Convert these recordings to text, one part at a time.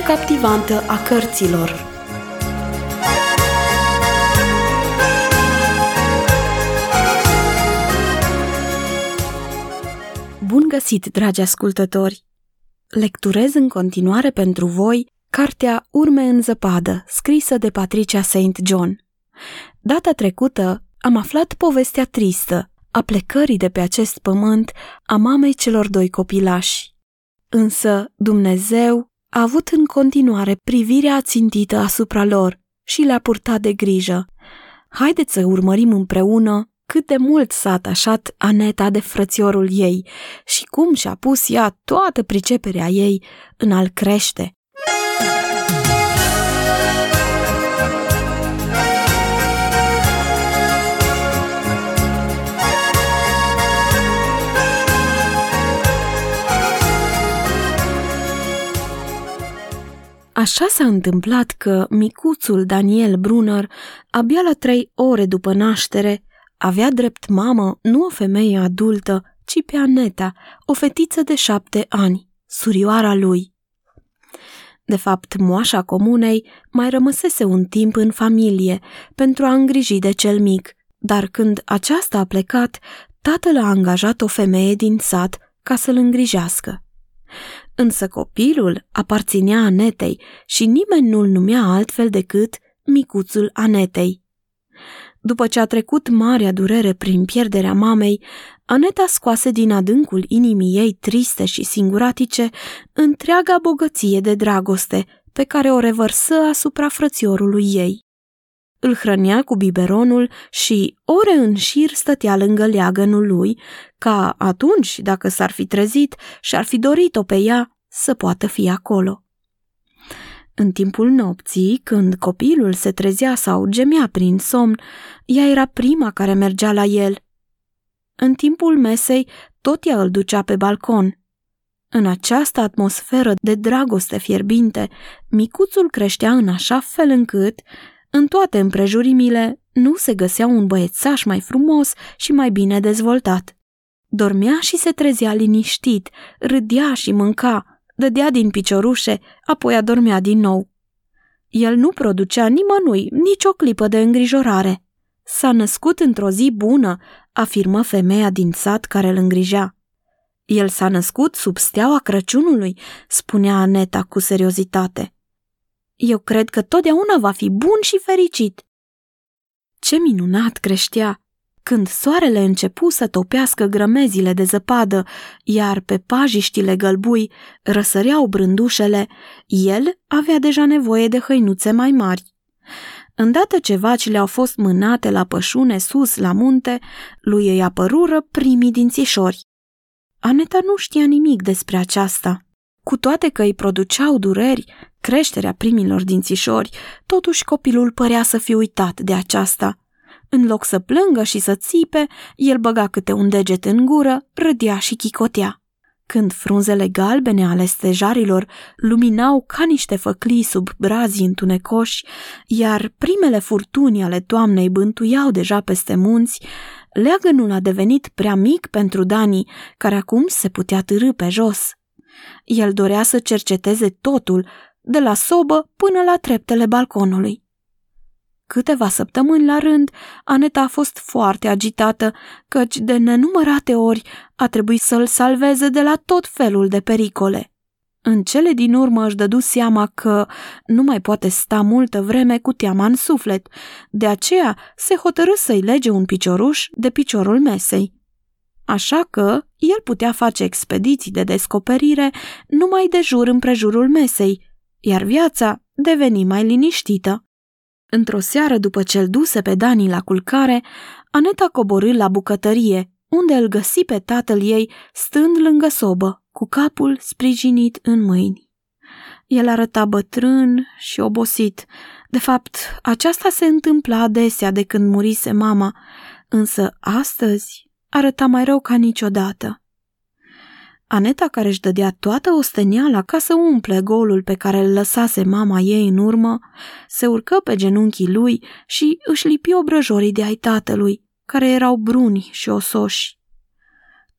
lumea captivantă a cărților. Bun găsit, dragi ascultători! Lecturez în continuare pentru voi cartea Urme în zăpadă, scrisă de Patricia St. John. Data trecută am aflat povestea tristă a plecării de pe acest pământ a mamei celor doi copilași. Însă Dumnezeu a avut în continuare privirea țintită asupra lor și le-a purtat de grijă. Haideți să urmărim împreună cât de mult s-a atașat Aneta de frățiorul ei și cum și-a pus ea toată priceperea ei în al crește. Așa s-a întâmplat că micuțul Daniel Brunner, abia la trei ore după naștere, avea drept mamă nu o femeie adultă, ci pe Aneta, o fetiță de șapte ani, surioara lui. De fapt, moașa comunei mai rămăsese un timp în familie pentru a îngriji de cel mic, dar când aceasta a plecat, tatăl a angajat o femeie din sat ca să-l îngrijească. Însă copilul aparținea Anetei și nimeni nu-l numea altfel decât micuțul Anetei. După ce a trecut marea durere prin pierderea mamei, Aneta scoase din adâncul inimii ei triste și singuratice întreaga bogăție de dragoste pe care o revărsă asupra frățiorului ei. Îl hrănea cu biberonul și ore în șir stătea lângă leagănul lui, ca atunci, dacă s-ar fi trezit și ar fi dorit-o pe ea, să poată fi acolo. În timpul nopții, când copilul se trezea sau gemea prin somn, ea era prima care mergea la el. În timpul mesei, tot ea îl ducea pe balcon. În această atmosferă de dragoste fierbinte, micuțul creștea în așa fel încât, în toate împrejurimile, nu se găsea un băiețaș mai frumos și mai bine dezvoltat. Dormea și se trezea liniștit, râdea și mânca, dădea din piciorușe, apoi adormea din nou. El nu producea nimănui nicio clipă de îngrijorare. S-a născut într-o zi bună, afirmă femeia din sat care îl îngrijea. El s-a născut sub steaua Crăciunului, spunea Aneta cu seriozitate. Eu cred că totdeauna va fi bun și fericit. Ce minunat creștea! Când soarele începu să topească grămezile de zăpadă, iar pe pajiștile gălbui răsăreau brândușele, el avea deja nevoie de hăinuțe mai mari. Îndată ce vacile au fost mânate la pășune sus la munte, lui îi apărură primii dințișori. Aneta nu știa nimic despre aceasta. Cu toate că îi produceau dureri creșterea primilor dințișori, totuși copilul părea să fi uitat de aceasta – în loc să plângă și să țipe, el băga câte un deget în gură, râdea și chicotea. Când frunzele galbene ale stejarilor luminau ca niște făclii sub brazii întunecoși, iar primele furtuni ale toamnei bântuiau deja peste munți, leagănul a devenit prea mic pentru Dani, care acum se putea târâ pe jos. El dorea să cerceteze totul, de la sobă până la treptele balconului. Câteva săptămâni la rând, Aneta a fost foarte agitată, căci de nenumărate ori a trebuit să-l salveze de la tot felul de pericole. În cele din urmă își dădu seama că nu mai poate sta multă vreme cu teama în suflet, de aceea se hotărâ să-i lege un picioruș de piciorul mesei. Așa că el putea face expediții de descoperire numai de jur împrejurul mesei, iar viața deveni mai liniștită. Într-o seară după ce-l duse pe Dani la culcare, Aneta coborâ la bucătărie, unde îl găsi pe tatăl ei stând lângă sobă, cu capul sprijinit în mâini. El arăta bătrân și obosit. De fapt, aceasta se întâmpla adesea de când murise mama, însă astăzi arăta mai rău ca niciodată. Aneta, care își dădea toată osteniala ca să umple golul pe care îl lăsase mama ei în urmă, se urcă pe genunchii lui și își lipi obrăjorii de ai tatălui, care erau bruni și osoși.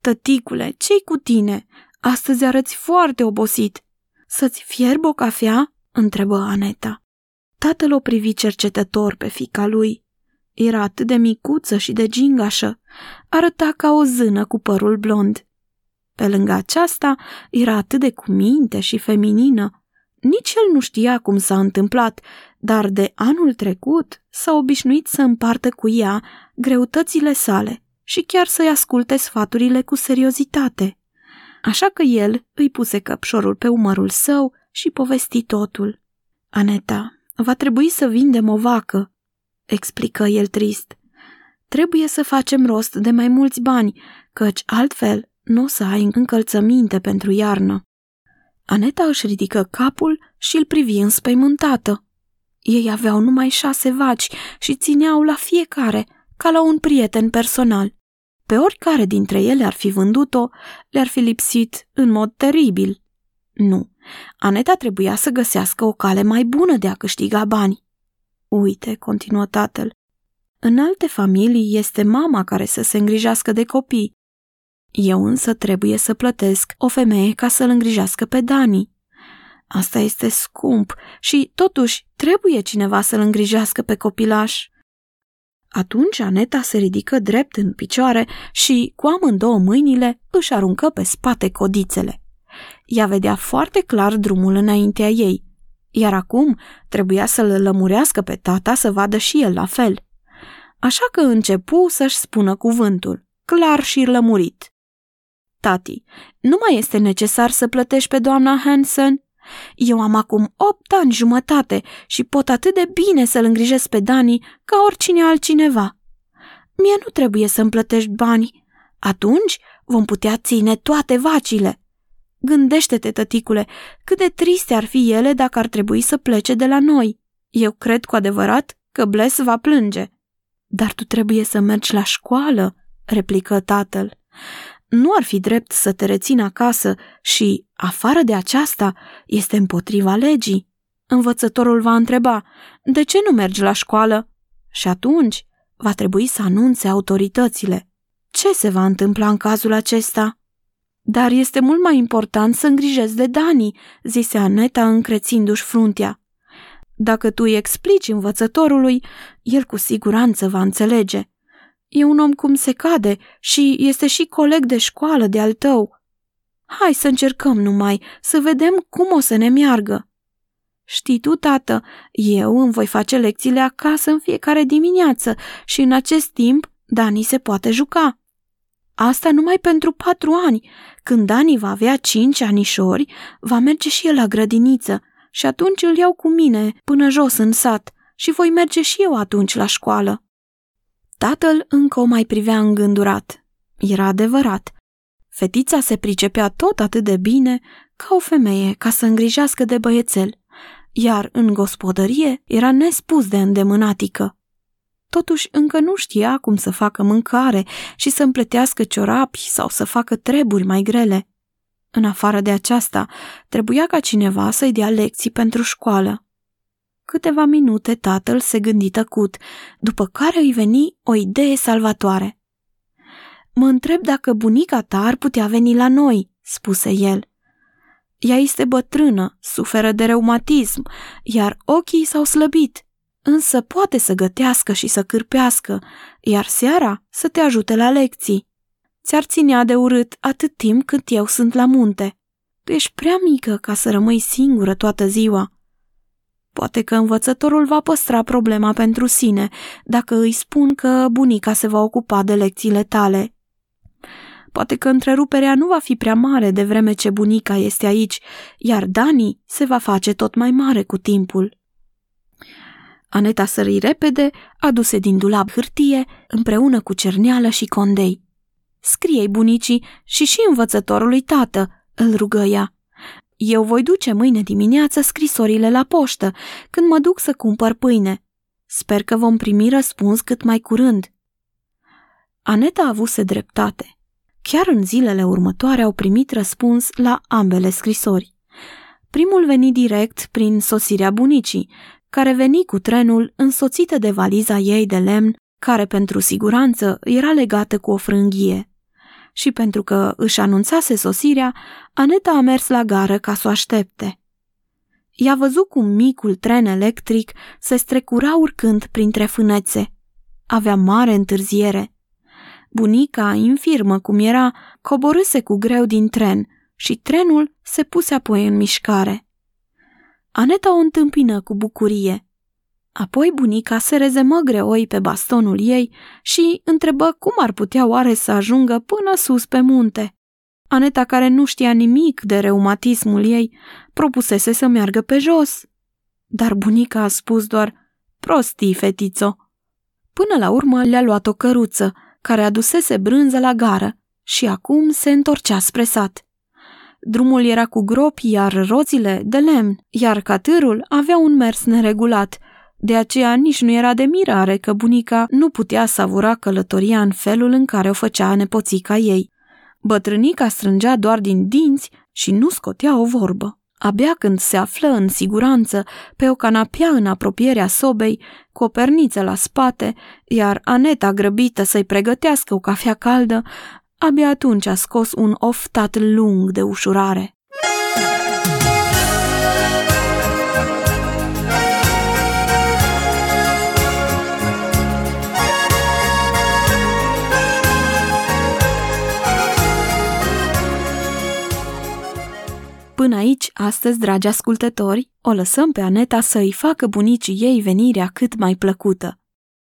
Tăticule, ce-i cu tine? Astăzi arăți foarte obosit. Să-ți fierb o cafea?" întrebă Aneta. Tatăl o privi cercetător pe fica lui. Era atât de micuță și de gingașă. Arăta ca o zână cu părul blond. Pe lângă aceasta, era atât de cuminte și feminină. Nici el nu știa cum s-a întâmplat, dar de anul trecut s-a obișnuit să împartă cu ea greutățile sale și chiar să-i asculte sfaturile cu seriozitate. Așa că el îi puse căpșorul pe umărul său și povesti totul. Aneta, va trebui să vindem o vacă, explică el trist. Trebuie să facem rost de mai mulți bani, căci altfel nu o să ai încălțăminte pentru iarnă. Aneta își ridică capul și îl privi înspăimântată. Ei aveau numai șase vaci și țineau la fiecare, ca la un prieten personal. Pe oricare dintre ele ar fi vândut-o, le-ar fi lipsit în mod teribil. Nu, Aneta trebuia să găsească o cale mai bună de a câștiga bani. Uite, continuă tatăl, în alte familii este mama care să se îngrijească de copii. Eu însă trebuie să plătesc o femeie ca să-l îngrijească pe Dani. Asta este scump și, totuși, trebuie cineva să-l îngrijească pe copilaș. Atunci Aneta se ridică drept în picioare și, cu amândouă mâinile, își aruncă pe spate codițele. Ea vedea foarte clar drumul înaintea ei, iar acum trebuia să-l lămurească pe tata să vadă și el la fel. Așa că începu să-și spună cuvântul, clar și lămurit. Tati, nu mai este necesar să plătești pe doamna Hansen? Eu am acum opt ani jumătate și pot atât de bine să-l îngrijesc pe Dani ca oricine altcineva. Mie nu trebuie să-mi plătești bani. Atunci vom putea ține toate vacile. Gândește-te, tăticule, cât de triste ar fi ele dacă ar trebui să plece de la noi. Eu cred cu adevărat că Bles va plânge. Dar tu trebuie să mergi la școală, replică tatăl. Nu ar fi drept să te rețin acasă și, afară de aceasta, este împotriva legii. Învățătorul va întreba, de ce nu mergi la școală? Și atunci va trebui să anunțe autoritățile. Ce se va întâmpla în cazul acesta? Dar este mult mai important să îngrijezi de Dani, zise Aneta încrețindu-și fruntea. Dacă tu îi explici învățătorului, el cu siguranță va înțelege. E un om cum se cade și este și coleg de școală de al tău. Hai să încercăm numai, să vedem cum o să ne meargă. Știi tu, tată, eu îmi voi face lecțiile acasă în fiecare dimineață și în acest timp Dani se poate juca. Asta numai pentru patru ani. Când Dani va avea cinci anișori, va merge și el la grădiniță și atunci îl iau cu mine până jos în sat și voi merge și eu atunci la școală. Tatăl încă o mai privea îngândurat. Era adevărat. Fetița se pricepea tot atât de bine ca o femeie ca să îngrijească de băiețel, iar în gospodărie era nespus de îndemânatică. Totuși încă nu știa cum să facă mâncare și să împletească ciorapi sau să facă treburi mai grele. În afară de aceasta, trebuia ca cineva să-i dea lecții pentru școală. Câteva minute tatăl se gândi tăcut, după care îi veni o idee salvatoare. Mă întreb dacă bunica ta ar putea veni la noi, spuse el. Ea este bătrână, suferă de reumatism, iar ochii s-au slăbit, însă poate să gătească și să cârpească, iar seara să te ajute la lecții. Ți-ar ținea de urât atât timp cât eu sunt la munte. Tu ești prea mică ca să rămâi singură toată ziua. Poate că învățătorul va păstra problema pentru sine dacă îi spun că bunica se va ocupa de lecțiile tale. Poate că întreruperea nu va fi prea mare de vreme ce bunica este aici, iar Dani se va face tot mai mare cu timpul. Aneta sări repede, aduse din dulap hârtie, împreună cu cerneală și condei. Scrie-i bunicii și și învățătorului tată, îl rugă ea. Eu voi duce mâine dimineață scrisorile la poștă, când mă duc să cumpăr pâine. Sper că vom primi răspuns cât mai curând. Aneta avuse dreptate. Chiar în zilele următoare au primit răspuns la ambele scrisori. Primul veni direct prin sosirea bunicii, care veni cu trenul însoțită de valiza ei de lemn, care pentru siguranță era legată cu o frânghie și pentru că își anunțase sosirea, Aneta a mers la gară ca să o aștepte. i-a văzut cum micul tren electric se strecura urcând printre fânețe. Avea mare întârziere. Bunica, infirmă cum era, coborâse cu greu din tren și trenul se puse apoi în mișcare. Aneta o întâmpină cu bucurie. Apoi bunica se rezemă greoi pe bastonul ei și întrebă cum ar putea oare să ajungă până sus pe munte. Aneta, care nu știa nimic de reumatismul ei, propusese să meargă pe jos. Dar bunica a spus doar, prostii, fetițo. Până la urmă le-a luat o căruță, care adusese brânză la gară și acum se întorcea spre sat. Drumul era cu gropi, iar roțile de lemn, iar catârul avea un mers neregulat, de aceea nici nu era de mirare că bunica nu putea savura călătoria în felul în care o făcea nepoțica ei. Bătrânica strângea doar din dinți și nu scotea o vorbă. Abia când se află în siguranță pe o canapea în apropierea sobei, cu o perniță la spate, iar Aneta grăbită să-i pregătească o cafea caldă, abia atunci a scos un oftat lung de ușurare. Până aici, astăzi, dragi ascultători, o lăsăm pe Aneta să îi facă bunicii ei venirea cât mai plăcută.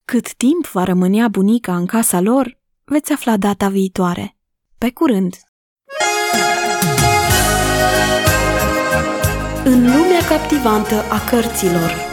Cât timp va rămânea bunica în casa lor, veți afla data viitoare. Pe curând! În lumea captivantă a cărților